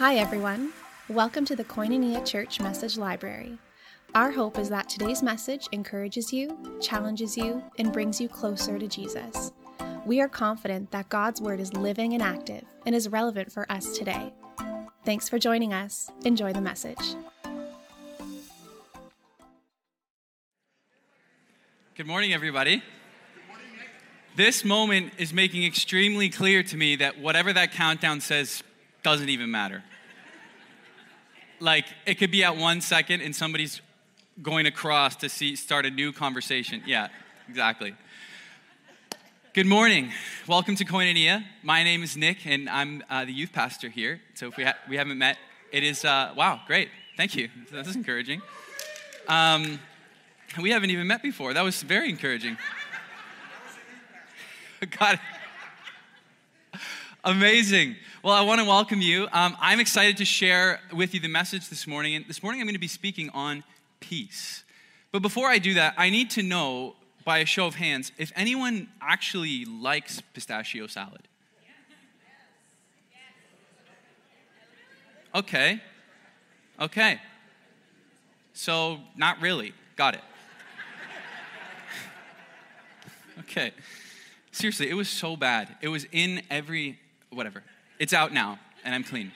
Hi, everyone. Welcome to the Koinonia Church Message Library. Our hope is that today's message encourages you, challenges you, and brings you closer to Jesus. We are confident that God's Word is living and active and is relevant for us today. Thanks for joining us. Enjoy the message. Good morning, everybody. This moment is making extremely clear to me that whatever that countdown says doesn't even matter. Like, it could be at one second and somebody's going across to see, start a new conversation. Yeah, exactly. Good morning. Welcome to Koinonia. My name is Nick, and I'm uh, the youth pastor here. So if we, ha- we haven't met, it is, uh, wow, great. Thank you. This is encouraging. Um, we haven't even met before. That was very encouraging. Got it. Amazing. Well, I want to welcome you. Um, I'm excited to share with you the message this morning. And this morning I'm going to be speaking on peace. But before I do that, I need to know by a show of hands if anyone actually likes pistachio salad. Okay. Okay. So, not really. Got it. Okay. Seriously, it was so bad. It was in every, whatever. It's out now, and I'm clean.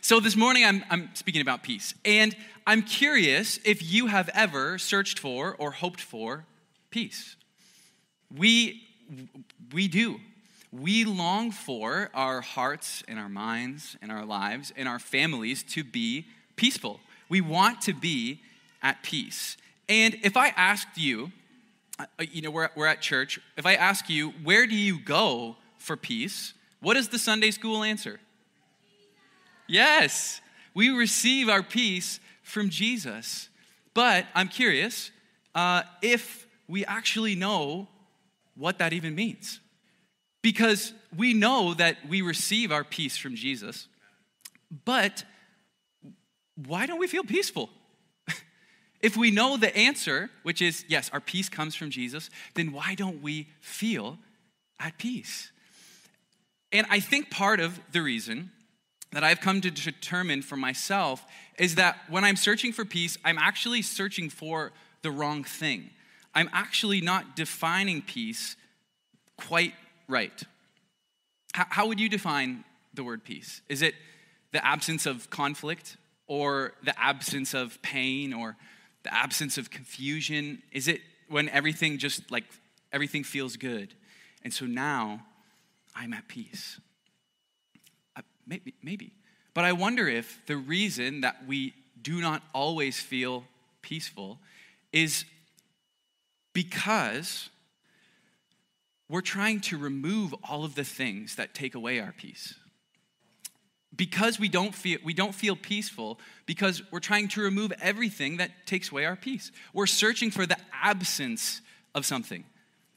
So this morning, I'm, I'm speaking about peace. And I'm curious if you have ever searched for or hoped for peace. We, we do. We long for our hearts and our minds and our lives and our families to be peaceful. We want to be at peace. And if I asked you, uh, you know, we're, we're at church. If I ask you, where do you go for peace? What is the Sunday school answer? Yes, we receive our peace from Jesus. But I'm curious uh, if we actually know what that even means. Because we know that we receive our peace from Jesus, but why don't we feel peaceful? If we know the answer, which is yes, our peace comes from Jesus, then why don't we feel at peace? And I think part of the reason that I've come to determine for myself is that when I'm searching for peace, I'm actually searching for the wrong thing. I'm actually not defining peace quite right. How, would you define the word peace? Is it the absence of conflict or the absence of pain or the absence of confusion? Is it when everything just like everything feels good? And so now I'm at peace. Uh, maybe, maybe. But I wonder if the reason that we do not always feel peaceful is because we're trying to remove all of the things that take away our peace because we don't feel we don't feel peaceful because we're trying to remove everything that takes away our peace we're searching for the absence of something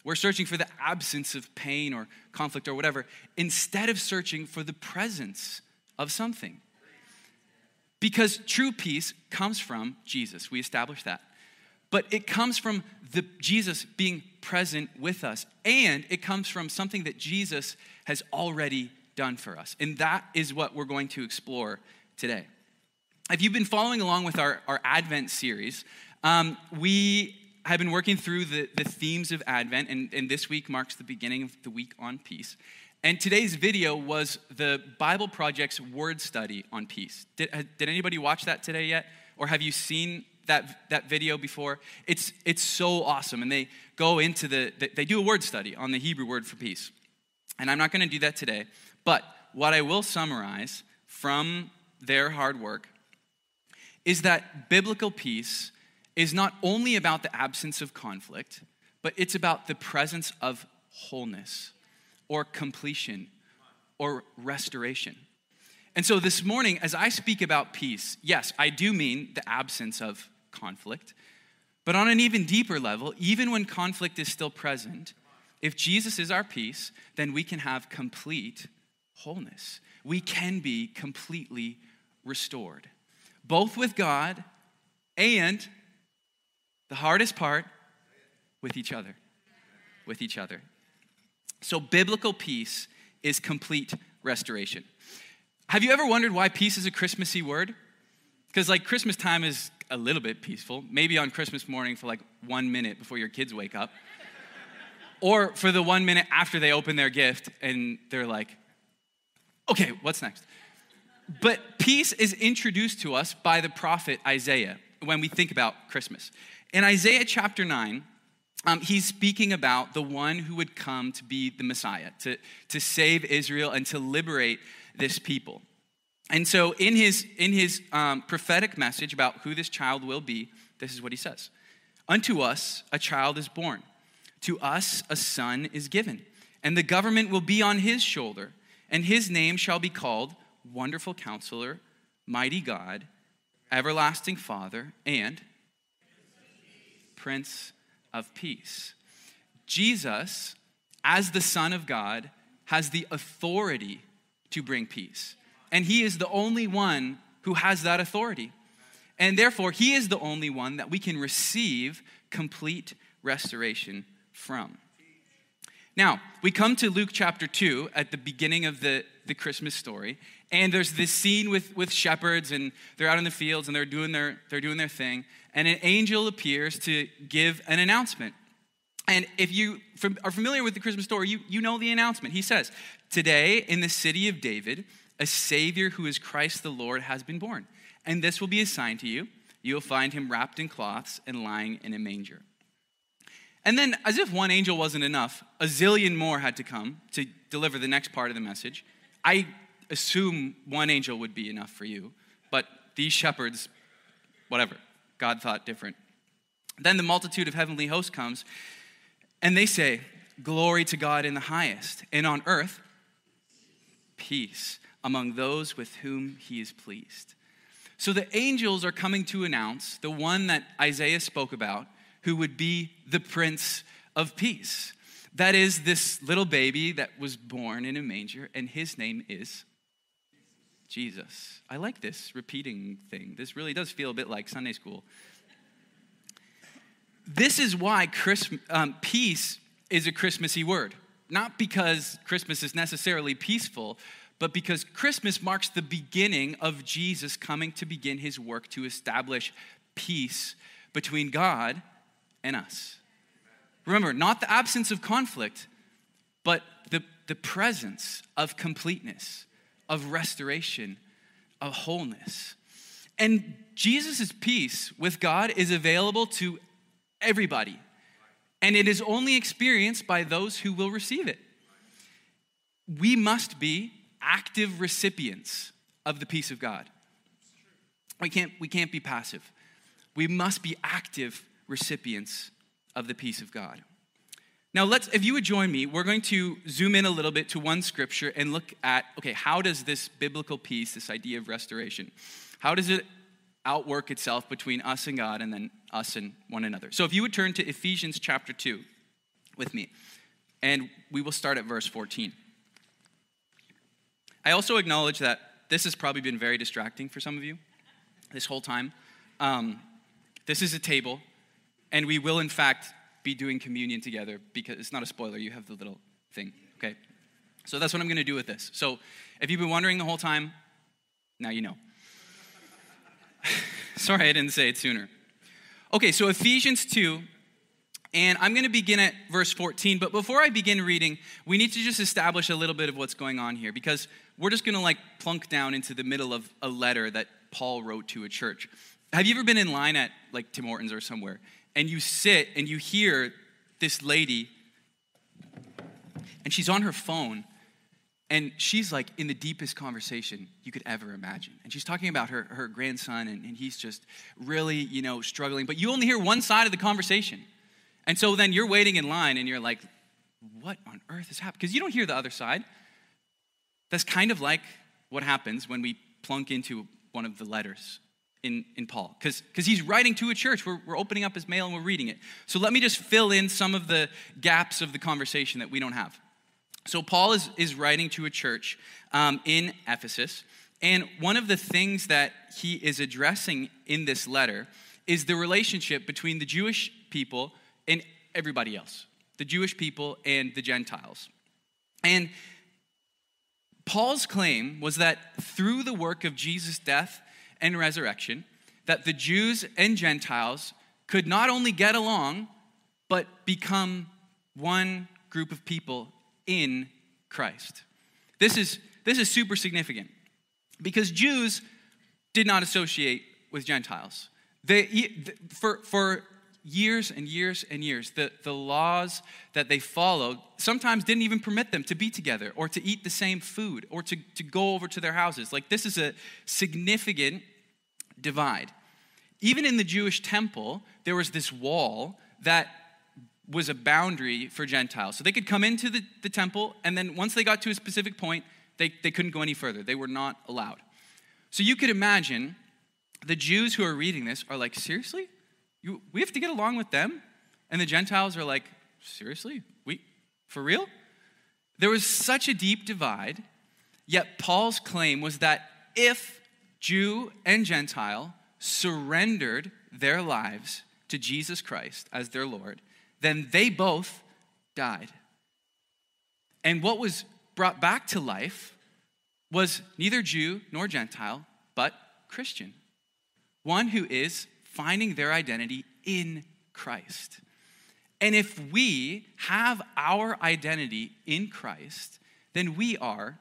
we're searching for the absence of pain or conflict or whatever instead of searching for the presence of something because true peace comes from jesus we established that but it comes from the jesus being present with us and it comes from something that jesus has already done for us. And that is what we're going to explore today. If you've been following along with our, our Advent series, um, we have been working through the, the themes of Advent, and, and this week marks the beginning of the week on peace. And today's video was the Bible Project's word study on peace. Did, uh, did anybody watch that today yet? Or have you seen that, that video before? It's, it's so awesome. And they go into the, they do a word study on the Hebrew word for peace. And I'm not going to do that today. But what I will summarize from their hard work is that biblical peace is not only about the absence of conflict, but it's about the presence of wholeness or completion or restoration. And so this morning, as I speak about peace, yes, I do mean the absence of conflict, but on an even deeper level, even when conflict is still present, if Jesus is our peace, then we can have complete wholeness. We can be completely restored, both with God and the hardest part, with each other. With each other. So, biblical peace is complete restoration. Have you ever wondered why peace is a Christmassy word? Because, like, Christmas time is a little bit peaceful, maybe on Christmas morning for like one minute before your kids wake up, or for the one minute after they open their gift and they're like, okay, what's next? But peace is introduced to us by the prophet Isaiah when we think about Christmas. In Isaiah chapter 9, um, he's speaking about the one who would come to be the Messiah, to, to save Israel and to liberate this people. And so, in his, in his um, prophetic message about who this child will be, this is what he says Unto us a child is born, to us a son is given, and the government will be on his shoulder, and his name shall be called Wonderful Counselor, Mighty God, Everlasting Father, and Prince of Peace. Jesus, as the Son of God, has the authority to bring peace. And he is the only one who has that authority. And therefore, he is the only one that we can receive complete restoration from. Now, we come to Luke chapter 2 at the beginning of the, the Christmas story, and there's this scene with, with shepherds, and they're out in the fields and they're doing, their, they're doing their thing, and an angel appears to give an announcement. And if you are familiar with the Christmas story, you, you know the announcement. He says, Today in the city of David, a Savior who is Christ the Lord has been born. And this will be a sign to you. You will find him wrapped in cloths and lying in a manger. And then, as if one angel wasn't enough, a zillion more had to come to deliver the next part of the message. I assume one angel would be enough for you, but these shepherds, whatever, God thought different. Then the multitude of heavenly hosts comes, and they say, Glory to God in the highest, and on earth, peace among those with whom he is pleased. So the angels are coming to announce the one that Isaiah spoke about, who would be the Prince of Peace. That is this little baby that was born in a manger, and his name is Jesus. I like this repeating thing. This really does feel a bit like Sunday school. This is why um, peace is a Christmassy word. Not because Christmas is necessarily peaceful, but because Christmas marks the beginning of Jesus coming to begin his work to establish peace between God and us. Remember, not the absence of conflict, but the, the presence of completeness, of restoration, of wholeness. And Jesus' peace with God is available to everybody. And it is only experienced by those who will receive it. We must be active recipients of the peace of God. We can't, we can't be passive. We must be active recipients of the peace of God. Now, let's, if you would join me, we're going to zoom in a little bit to one scripture and look at, okay, how does this biblical peace, this idea of restoration, how does it outwork itself between us and God and then us and one another? So if you would turn to Ephesians chapter 2 with me, and we will start at verse 14. I also acknowledge that this has probably been very distracting for some of you this whole time. Um, this is a table, and we will, in fact, be doing communion together because it's not a spoiler, you have the little thing, okay? So that's what I'm gonna do with this. So if you've been wondering the whole time, now you know. Sorry I didn't say it sooner. Okay, so Ephesians 2, and I'm going to begin at verse 14. But before I begin reading, we need to just establish a little bit of what's going on here because we're just going to like plunk down into the middle of a letter that Paul wrote to a church. Have you ever been in line at like Tim Hortons or somewhere and you sit and you hear this lady and she's on her phone and she's like in the deepest conversation you could ever imagine and she's talking about her, her grandson and, and he's just really you know struggling but you only hear one side of the conversation and so then you're waiting in line and you're like, what on earth has happened? Because you don't hear the other side. That's kind of like what happens when we plunk into one of the letters in, in Paul. Because he's writing to a church. We're, we're opening up his mail and we're reading it. So let me just fill in some of the gaps of the conversation that we don't have. So Paul is, is writing to a church um, in Ephesus. And one of the things that he is addressing in this letter is the relationship between the Jewish people and everybody else the Jewish people and the Gentiles. And Paul's claim was that through the work of Jesus' death and resurrection, that the Jews and Gentiles could not only get along, but become one group of people in Christ. This is, this is super significant because Jews did not associate with Gentiles. They, for, for years and years and years, the, the laws that they followed sometimes didn't even permit them to be together or to eat the same food or to, to go over to their houses. Like, this is a significant divide. Even in the Jewish temple, there was this wall that was a boundary for Gentiles. So they could come into the, the temple, and then once they got to a specific point, they, they couldn't go any further. They were not allowed. So you could imagine the Jews who are reading this are like, seriously? You, we have to get along with them? And the Gentiles are like, seriously? We, for real? There was such a deep divide, yet Paul's claim was that if Jew and Gentile surrendered their lives to Jesus Christ as their Lord, then they both died. And what was brought back to life was neither Jew nor Gentile, but Christian. One who is finding their identity in Christ. And if we have our identity in Christ, then we are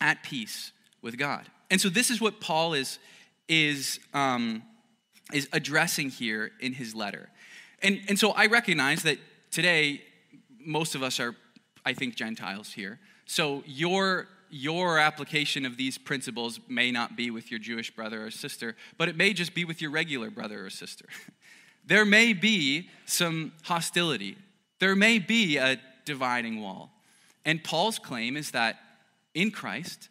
at peace with God. And so this is what Paul is, is, um, is addressing here in his letter. And, and so I recognize that today, most of us are, I think, Gentiles here. So your your application of these principles may not be with your Jewish brother or sister, but it may just be with your regular brother or sister. there may be some hostility, there may be a dividing wall. And Paul's claim is that in Christ,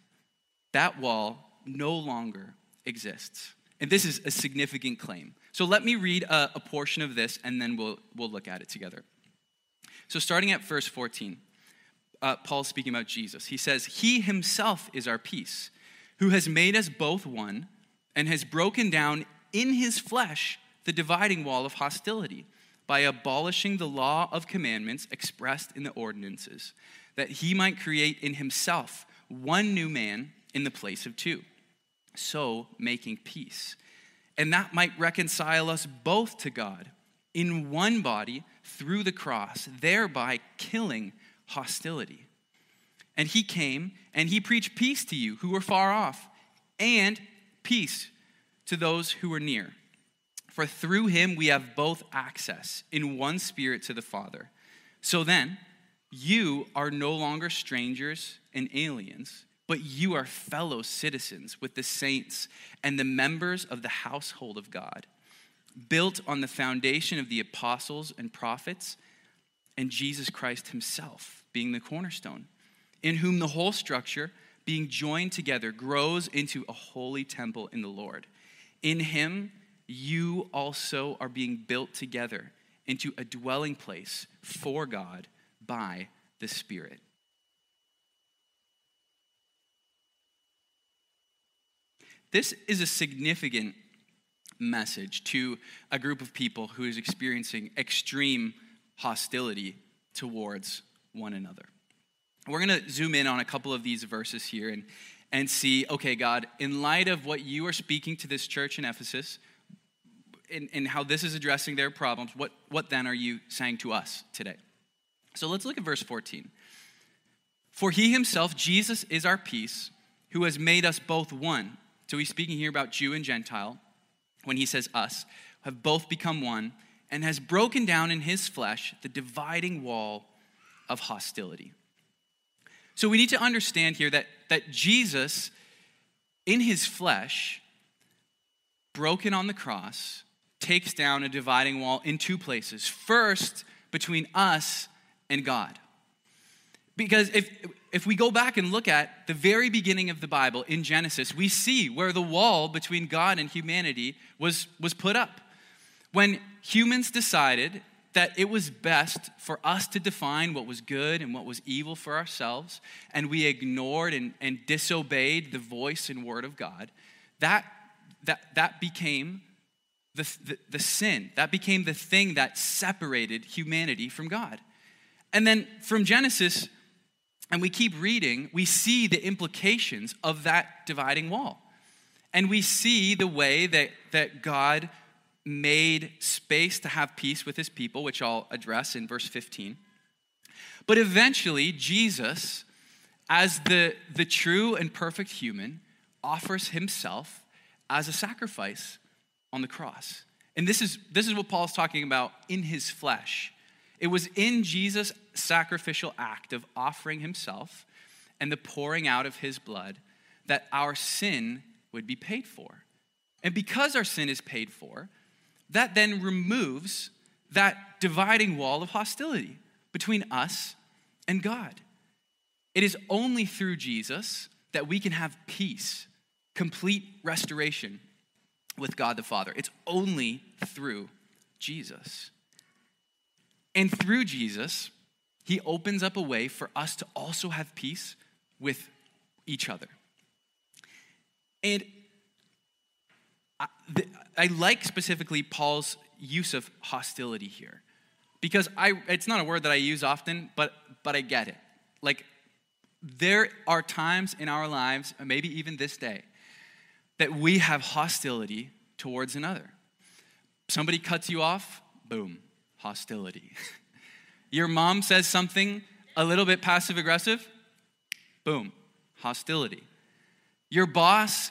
that wall no longer exists. And this is a significant claim. So let me read a, a portion of this and then we'll, we'll look at it together. So, starting at verse 14 uh, Paul speaking about Jesus. He says, He himself is our peace, who has made us both one and has broken down in his flesh the dividing wall of hostility by abolishing the law of commandments expressed in the ordinances, that he might create in himself one new man in the place of two, so making peace. And that might reconcile us both to God in one body through the cross, thereby killing hostility. And he came and he preached peace to you who were far off, and peace to those who were near. For through him we have both access in one spirit to the Father. So then, you are no longer strangers and aliens, but you are fellow citizens with the saints and the members of the household of God, built on the foundation of the apostles and prophets and Jesus Christ himself being the cornerstone, in whom the whole structure, being joined together, grows into a holy temple in the Lord. In him, you also are being built together into a dwelling place for God by the Spirit. This is a significant message to a group of people who is experiencing extreme hostility towards one another. We're going to zoom in on a couple of these verses here and, and see okay, God, in light of what you are speaking to this church in Ephesus and, and how this is addressing their problems, what, what then are you saying to us today? So let's look at verse 14. For he himself, Jesus, is our peace, who has made us both one. So he's speaking here about Jew and Gentile when he says us, have both become one, and has broken down in his flesh the dividing wall of hostility. So we need to understand here that, that Jesus, in his flesh, broken on the cross, takes down a dividing wall in two places. First, between us and God. Because if, if we go back and look at the very beginning of the Bible in Genesis, we see where the wall between God and humanity was, was put up. When humans decided that it was best for us to define what was good and what was evil for ourselves, and we ignored and, and disobeyed the voice and word of God, that, that, that became the, the, the sin. That became the thing that separated humanity from God. And then from Genesis and we keep reading, we see the implications of that dividing wall. And we see the way that, that God made space to have peace with his people, which I'll address in verse 15. But eventually, Jesus, as the, the true and perfect human, offers himself as a sacrifice on the cross. And this is, this is what Paul's talking about in his flesh. It was in Jesus' sacrificial act of offering himself and the pouring out of his blood that our sin would be paid for. And because our sin is paid for, that then removes that dividing wall of hostility between us and God. It is only through Jesus that we can have peace, complete restoration with God the Father. It's only through Jesus. And through Jesus, he opens up a way for us to also have peace with each other. And I, like specifically Paul's use of hostility here because I, it's not a word that I use often, but, but I get it. Like, there are times in our lives, maybe even this day, that we have hostility towards another. Somebody cuts you off, boom, hostility. Your mom says something a little bit passive aggressive, boom, hostility. Your boss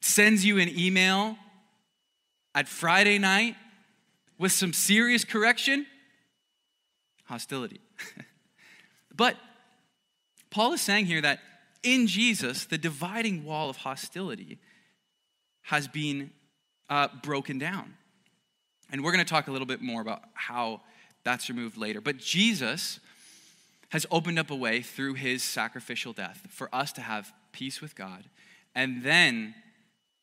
sends you an email at Friday night with some serious correction, hostility. but Paul is saying here that in Jesus, the dividing wall of hostility has been uh, broken down. And we're going to talk a little bit more about how that's removed later. But Jesus has opened up a way through his sacrificial death for us to have peace with God and then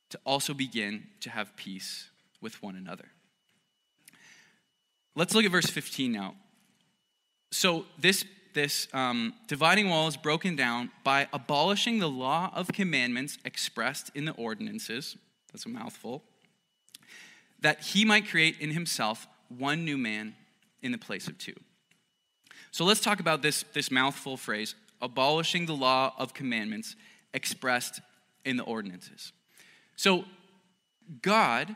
to also begin to have peace with one another. Let's look at verse 15 now. So, this, this um, dividing wall is broken down by abolishing the law of commandments expressed in the ordinances. That's a mouthful. That he might create in himself one new man in the place of two. So, let's talk about this, this mouthful phrase abolishing the law of commandments expressed in the ordinances. So, God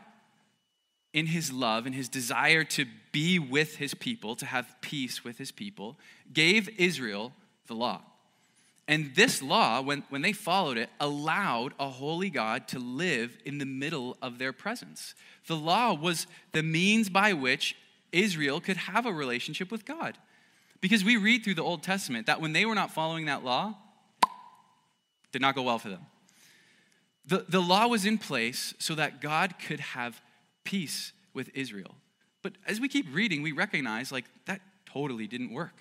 in his love and his desire to be with his people, to have peace with his people, gave Israel the law. And this law, when, when they followed it, allowed a holy God to live in the middle of their presence. The law was the means by which Israel could have a relationship with God. Because we read through the Old Testament that when they were not following that law, did not go well for them. The, the law was in place so that God could have peace with Israel. But as we keep reading, we recognize like that totally didn't work.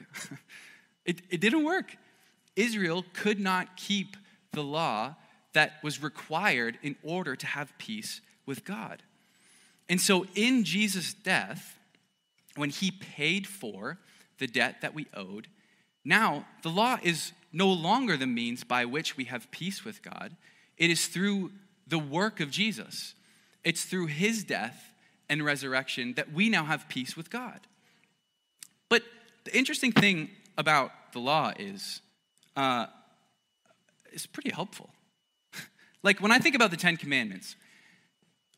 it, it didn't work. Israel could not keep the law that was required in order to have peace with God. And so in Jesus' death, when he paid for the debt that we owed, now the law is no longer the means by which we have peace with God. It is through the work of Jesus. It's through his death and resurrection that we now have peace with God. But the interesting thing about the law is uh, it's pretty helpful. like when I think about the Ten Commandments,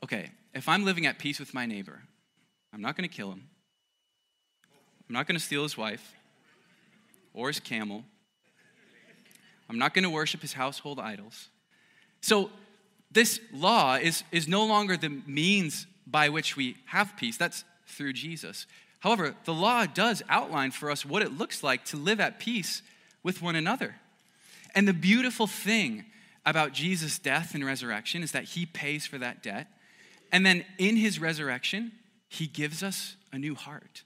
okay, if I'm living at peace with my neighbor, I'm not going to kill him. I'm not going to steal his wife or his camel. I'm not going to worship his household idols. So this law is, is no longer the means by which we have peace, that's through Jesus. However, the law does outline for us what it looks like to live at peace with one another. And the beautiful thing about Jesus' death and resurrection is that he pays for that debt. And then in his resurrection, he gives us a new heart.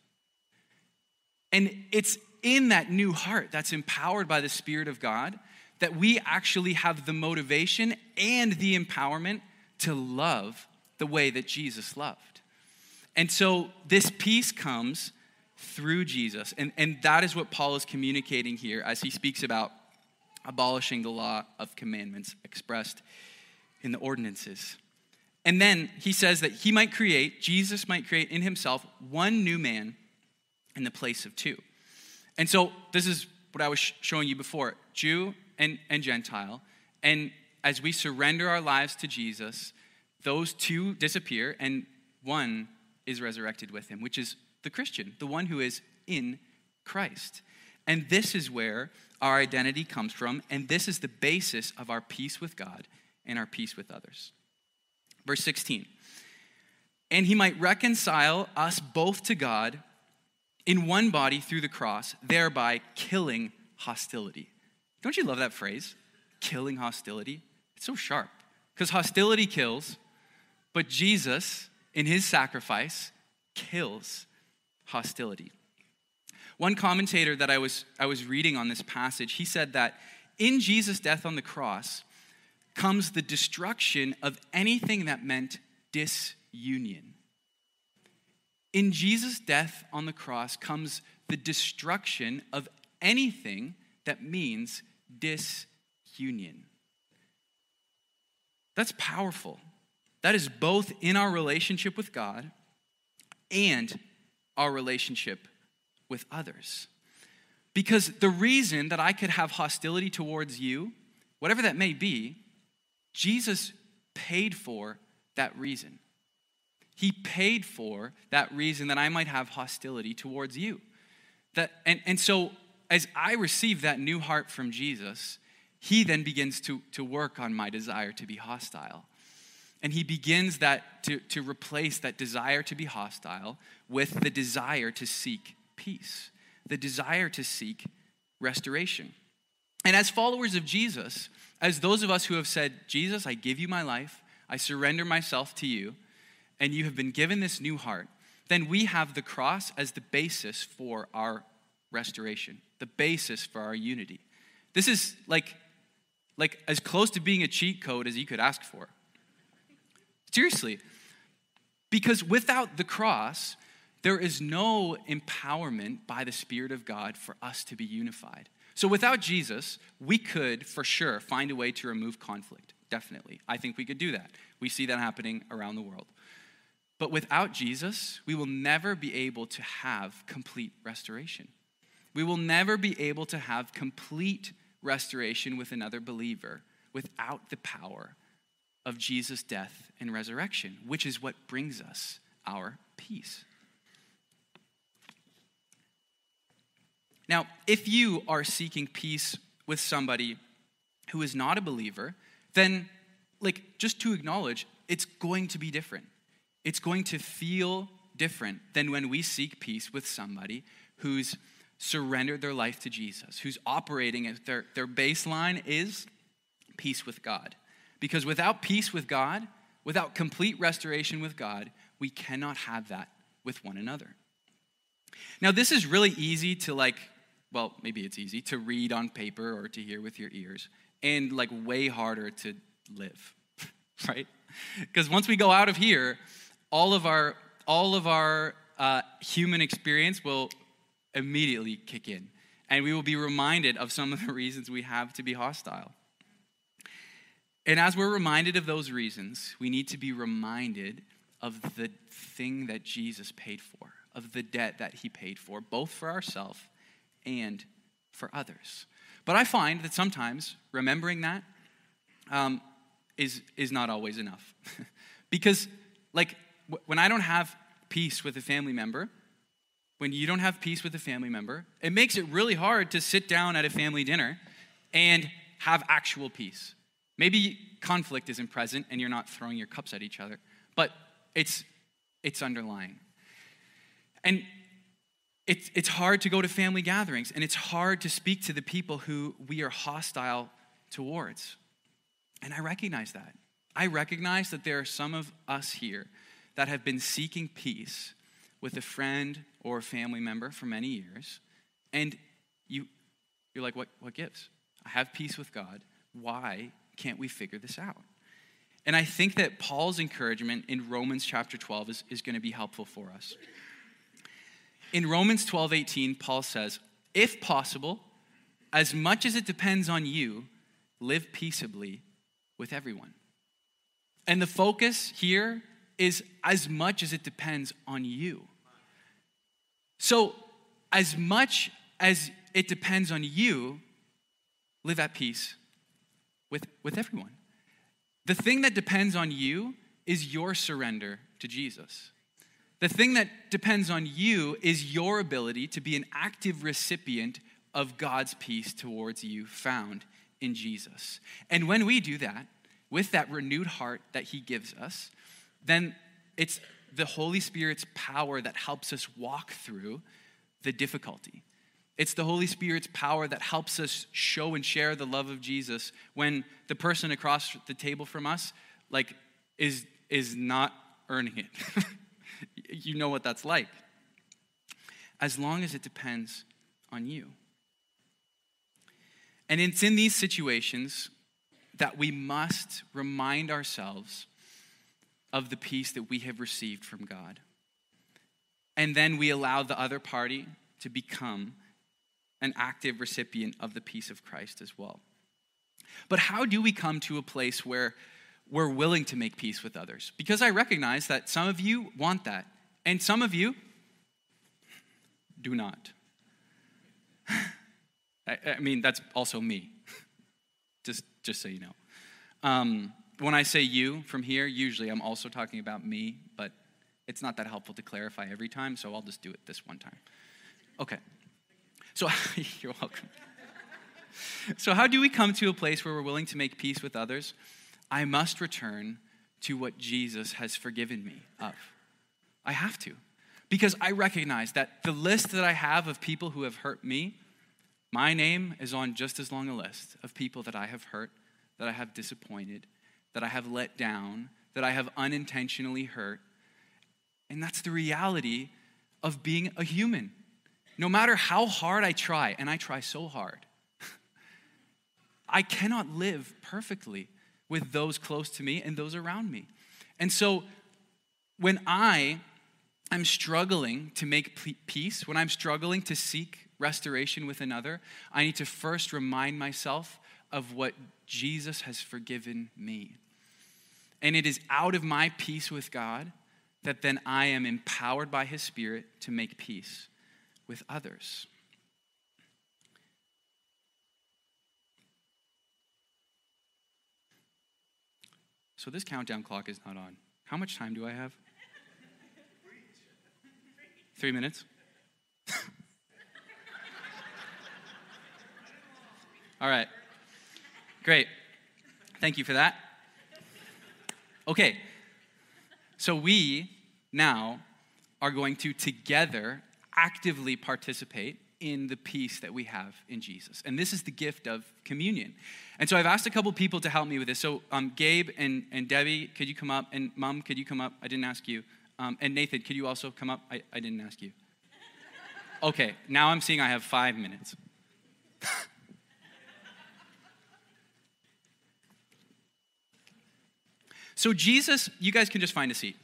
And it's in that new heart that's empowered by the Spirit of God that we actually have the motivation and the empowerment to love the way that Jesus loved. And so this peace comes through Jesus. And, and that is what Paul is communicating here as he speaks about abolishing the law of commandments expressed in the ordinances. And then he says that he might create, Jesus might create in himself one new man in the place of two. And so this is what I was sh- showing you before Jew and, and Gentile. And as we surrender our lives to Jesus, those two disappear and one is resurrected with him, which is the Christian, the one who is in Christ. And this is where our identity comes from, and this is the basis of our peace with God and our peace with others. Verse 16 And he might reconcile us both to God in one body through the cross, thereby killing hostility. Don't you love that phrase? Killing hostility? It's so sharp. Because hostility kills, but Jesus, in his sacrifice, kills hostility. One commentator that I was, I was reading on this passage, he said that in Jesus' death on the cross comes the destruction of anything that meant disunion. In Jesus' death on the cross comes the destruction of anything that means disunion. That's powerful. That is both in our relationship with God and our relationship with others. Because the reason that I could have hostility towards you, whatever that may be, Jesus paid for that reason. He paid for that reason that I might have hostility towards you. That, and, and so, as I receive that new heart from Jesus, he then begins to, to work on my desire to be hostile. And he begins that to, to replace that desire to be hostile with the desire to seek peace, the desire to seek restoration. And as followers of Jesus, as those of us who have said, Jesus, I give you my life, I surrender myself to you, and you have been given this new heart, then we have the cross as the basis for our restoration, the basis for our unity. This is like, like as close to being a cheat code as you could ask for. Seriously. Because without the cross, there is no empowerment by the Spirit of God for us to be unified. So without Jesus, we could for sure find a way to remove conflict. Definitely. I think we could do that. We see that happening around the world. But without Jesus, we will never be able to have complete restoration. We will never be able to have complete restoration with another believer without the power of Jesus' death and resurrection, which is what brings us our peace. Now, if you are seeking peace with somebody who is not a believer, then, like, just to acknowledge, it's going to be different. It's going to feel different than when we seek peace with somebody who's surrendered their life to Jesus, who's operating at their, their baseline is peace with God. Because without peace with God, without complete restoration with God, we cannot have that with one another. Now, this is really easy to like, well, maybe it's easy to read on paper or to hear with your ears, and like way harder to live, right? Because once we go out of here, all of our all of our uh, human experience will immediately kick in, and we will be reminded of some of the reasons we have to be hostile. And as we're reminded of those reasons, we need to be reminded of the thing that Jesus paid for, of the debt that he paid for, both for ourselves and for others. But I find that sometimes remembering that um, is is, not always enough. because, like, w- when I don't have peace with a family member, when you don't have peace with a family member, it makes it really hard to sit down at a family dinner and have actual peace. Maybe conflict isn't present and you're not throwing your cups at each other, but it's, it's underlying. And it's, it's hard to go to family gatherings and it's hard to speak to the people who we are hostile towards. And I recognize that. I recognize that there are some of us here that have been seeking peace with a friend or a family member for many years, and you, you're like, what, what gives? I have peace with God. Why can't we figure this out? And I think that Paul's encouragement in Romans chapter 12 is, is going to be helpful for us. In Romans 12 18, Paul says, If possible, as much as it depends on you, live peaceably with everyone. And the focus here is as much as it depends on you. So, as much as it depends on you, live at peace with, with everyone. The thing that depends on you is your surrender to Jesus. The thing that depends on you is your ability to be an active recipient of God's peace towards you found in Jesus. And when we do that, with that renewed heart that He gives us, then it's the Holy Spirit's power that helps us walk through the difficulty. It's the Holy Spirit's power that helps us show and share the love of Jesus when the person across the table from us like is is not earning it. you know what that's like. As long as it depends on you. And it's in these situations that we must remind ourselves of the peace that we have received from God. And then we allow the other party to become an active recipient of the peace of Christ as well. But how do we come to a place where we're willing to make peace with others? Because I recognize that some of you want that, and some of you do not. I, I mean, that's also me, just, just so you know. Um, when I say you from here, usually I'm also talking about me, but it's not that helpful to clarify every time, so I'll just do it this one time. Okay. So, you're welcome. So, how do we come to a place where we're willing to make peace with others? I must return to what Jesus has forgiven me of. I have to. Because I recognize that the list that I have of people who have hurt me, my name is on just as long a list of people that I have hurt, that I have disappointed, that I have let down, that I have unintentionally hurt. And that's the reality of being a human. No matter how hard I try, and I try so hard, I cannot live perfectly with those close to me and those around me. And so when I am struggling to make peace, when I'm struggling to seek restoration with another, I need to first remind myself of what Jesus has forgiven me. And it is out of my peace with God that then I am empowered by His Spirit to make peace with others. So this countdown clock is not on. How much time do I have? Three minutes? All right. Great. Thank you for that. Okay, so we now are going to together actively participate in the peace that we have in Jesus. And this is the gift of communion. And so I've asked a couple people to help me with this. So um, Gabe and, and Debbie, could you come up? And Mom, could you come up? I didn't ask you. Um, and Nathan, could you also come up? I, I didn't ask you. Okay, now I'm seeing I have five minutes. So, Jesus, you guys can just find a seat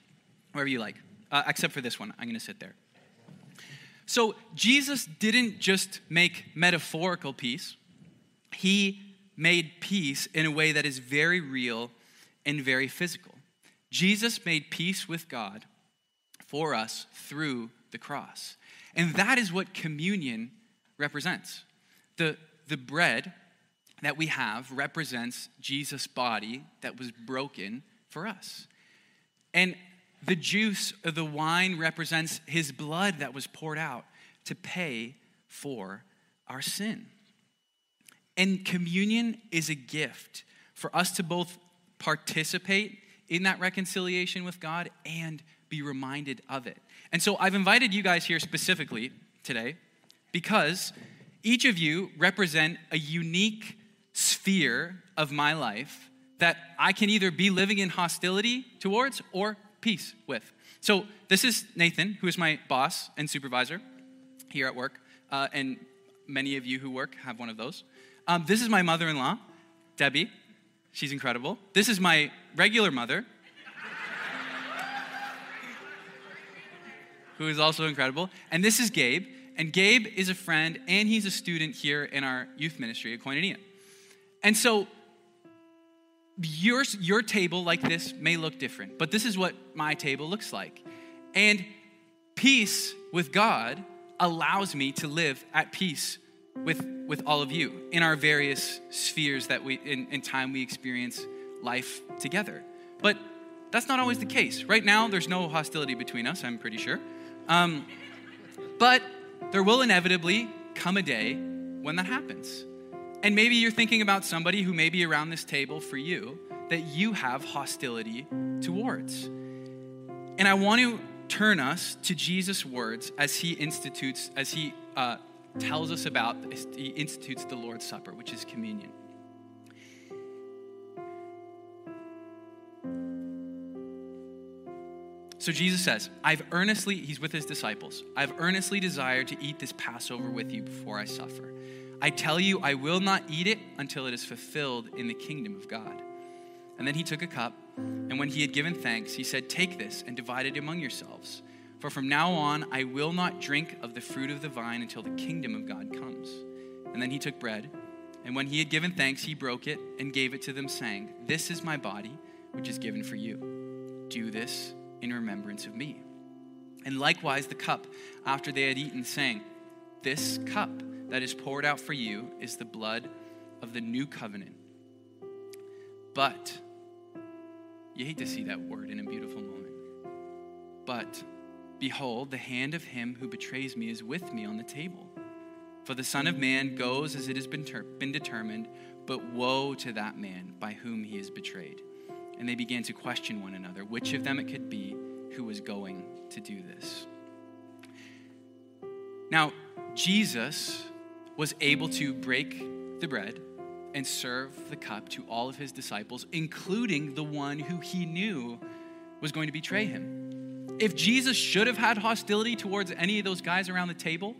wherever you like, uh, except for this one. I'm going to sit there. So, Jesus didn't just make metaphorical peace, he made peace in a way that is very real and very physical. Jesus made peace with God for us through the cross. And that is what communion represents. The, the bread that we have represents Jesus' body that was broken for us. And the juice of the wine represents his blood that was poured out to pay for our sin. And communion is a gift for us to both participate in that reconciliation with God and be reminded of it. And so I've invited you guys here specifically today because each of you represent a unique sphere of my life that I can either be living in hostility towards or peace with. So, this is Nathan, who is my boss and supervisor here at work, uh, and many of you who work have one of those. Um, this is my mother in law, Debbie. She's incredible. This is my regular mother, who is also incredible. And this is Gabe. And Gabe is a friend and he's a student here in our youth ministry at Koinonia. And so your, your table like this may look different, but this is what my table looks like. And peace with God allows me to live at peace with, with all of you in our various spheres that we, in, in time we experience life together. But that's not always the case. Right now, there's no hostility between us, I'm pretty sure. Um, but there will inevitably come a day when that happens. And maybe you're thinking about somebody who may be around this table for you that you have hostility towards. And I want to turn us to Jesus' words as he institutes, as he uh, tells us about, he institutes the Lord's Supper, which is communion. So Jesus says, I've earnestly, he's with his disciples, I've earnestly desired to eat this Passover with you before I suffer. I tell you, I will not eat it until it is fulfilled in the kingdom of God. And then he took a cup, and when he had given thanks, he said, Take this and divide it among yourselves. For from now on, I will not drink of the fruit of the vine until the kingdom of God comes. And then he took bread, and when he had given thanks, he broke it and gave it to them, saying, This is my body, which is given for you. Do this in remembrance of me. And likewise the cup after they had eaten, saying, This cup that is poured out for you is the blood of the new covenant. But, you hate to see that word in a beautiful moment. But, behold, the hand of him who betrays me is with me on the table. For the Son of Man goes as it has been, ter- been determined, but woe to that man by whom he is betrayed and they began to question one another which of them it could be who was going to do this. Now, Jesus was able to break the bread and serve the cup to all of his disciples, including the one who he knew was going to betray him. If Jesus should have had hostility towards any of those guys around the table,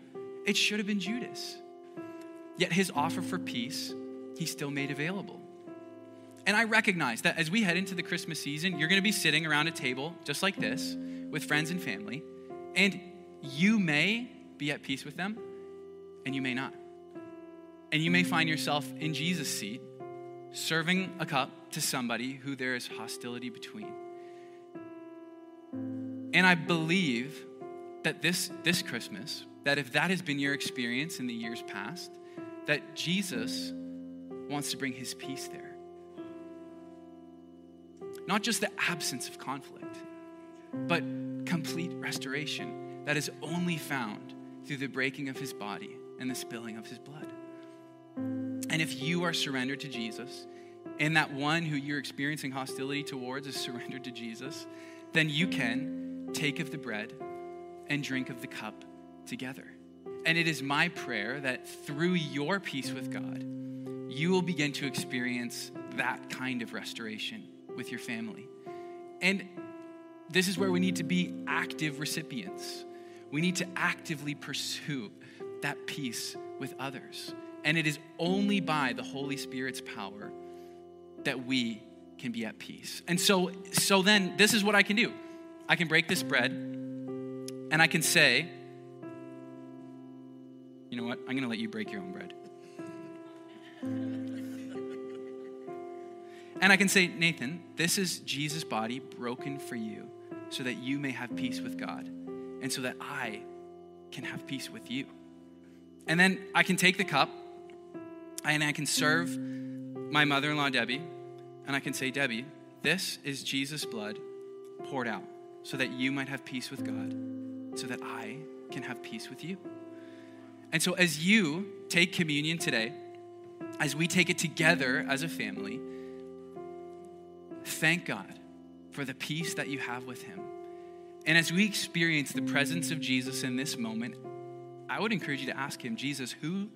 it should have been Judas. Yet his offer for peace, he still made available. And I recognize that as we head into the Christmas season, you're going to be sitting around a table just like this with friends and family, and you may be at peace with them, and you may not. And you may find yourself in Jesus' seat, serving a cup to somebody who there is hostility between. And I believe that this, this Christmas, that if that has been your experience in the years past, that Jesus wants to bring his peace there not just the absence of conflict, but complete restoration that is only found through the breaking of his body and the spilling of his blood. And if you are surrendered to Jesus, and that one who you're experiencing hostility towards is surrendered to Jesus, then you can take of the bread and drink of the cup together. And it is my prayer that through your peace with God, you will begin to experience that kind of restoration with your family. And this is where we need to be active recipients. We need to actively pursue that peace with others. And it is only by the Holy Spirit's power that we can be at peace. And so so then this is what I can do. I can break this bread and I can say, you know what? I'm going to let you break your own bread. And I can say, Nathan, this is Jesus' body broken for you so that you may have peace with God and so that I can have peace with you. And then I can take the cup and I can serve my mother in law, Debbie, and I can say, Debbie, this is Jesus' blood poured out so that you might have peace with God, so that I can have peace with you. And so, as you take communion today, as we take it together as a family, Thank God for the peace that you have with Him. And as we experience the presence of Jesus in this moment, I would encourage you to ask Him, Jesus, who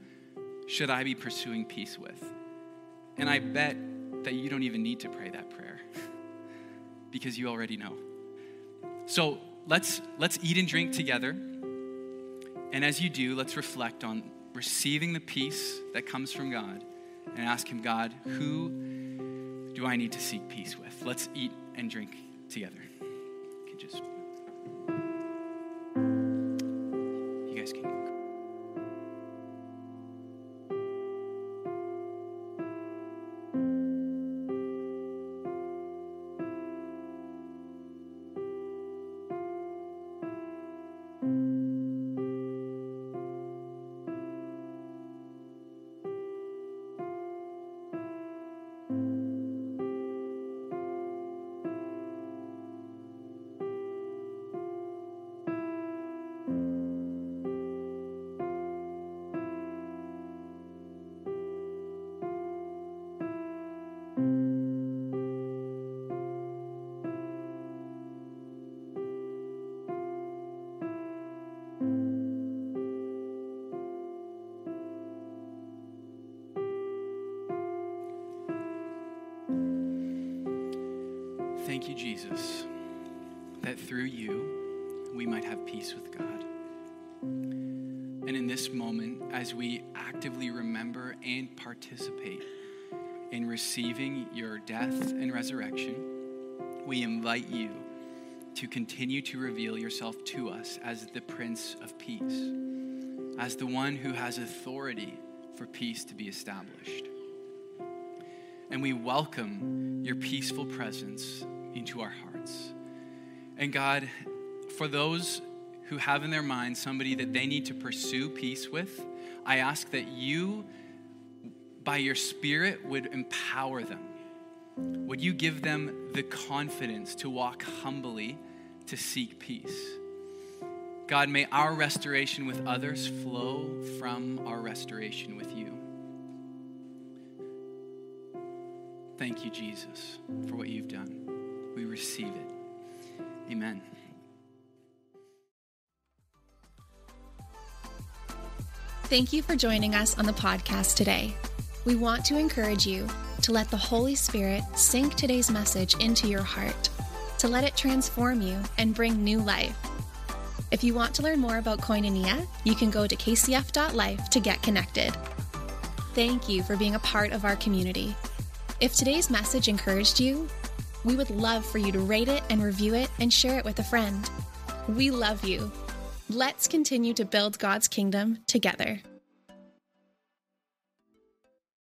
should I be pursuing peace with? And I bet that you don't even need to pray that prayer because you already know. So let's let's eat and drink together. And as you do, let's reflect on receiving the peace that comes from God and ask him, God, who do I need to seek peace with? Let's eat and drink together. Just you, Jesus, that through you we might have peace with God. And in this moment, as we actively remember and participate in receiving your death and resurrection, we invite you to continue to reveal yourself to us as the Prince of Peace, as the one who has authority for peace to be established. And we welcome your peaceful presence into our hearts. And God, for those who have in their mind somebody that they need to pursue peace with, I ask that you, by your Spirit, would empower them. Would you give them the confidence to walk humbly to seek peace? God, may our restoration with others flow from our restoration with you. Thank you, Jesus, for what you've done. We receive it. Amen. Thank you for joining us on the podcast today. We want to encourage you to let the Holy Spirit sink today's message into your heart, to let it transform you and bring new life. If you want to learn more about Koinonia, you can go to kcf.life to get connected. Thank you for being a part of our community. If today's message encouraged you, we would love for you to rate it and review it and share it with a friend. We love you. Let's continue to build God's kingdom together.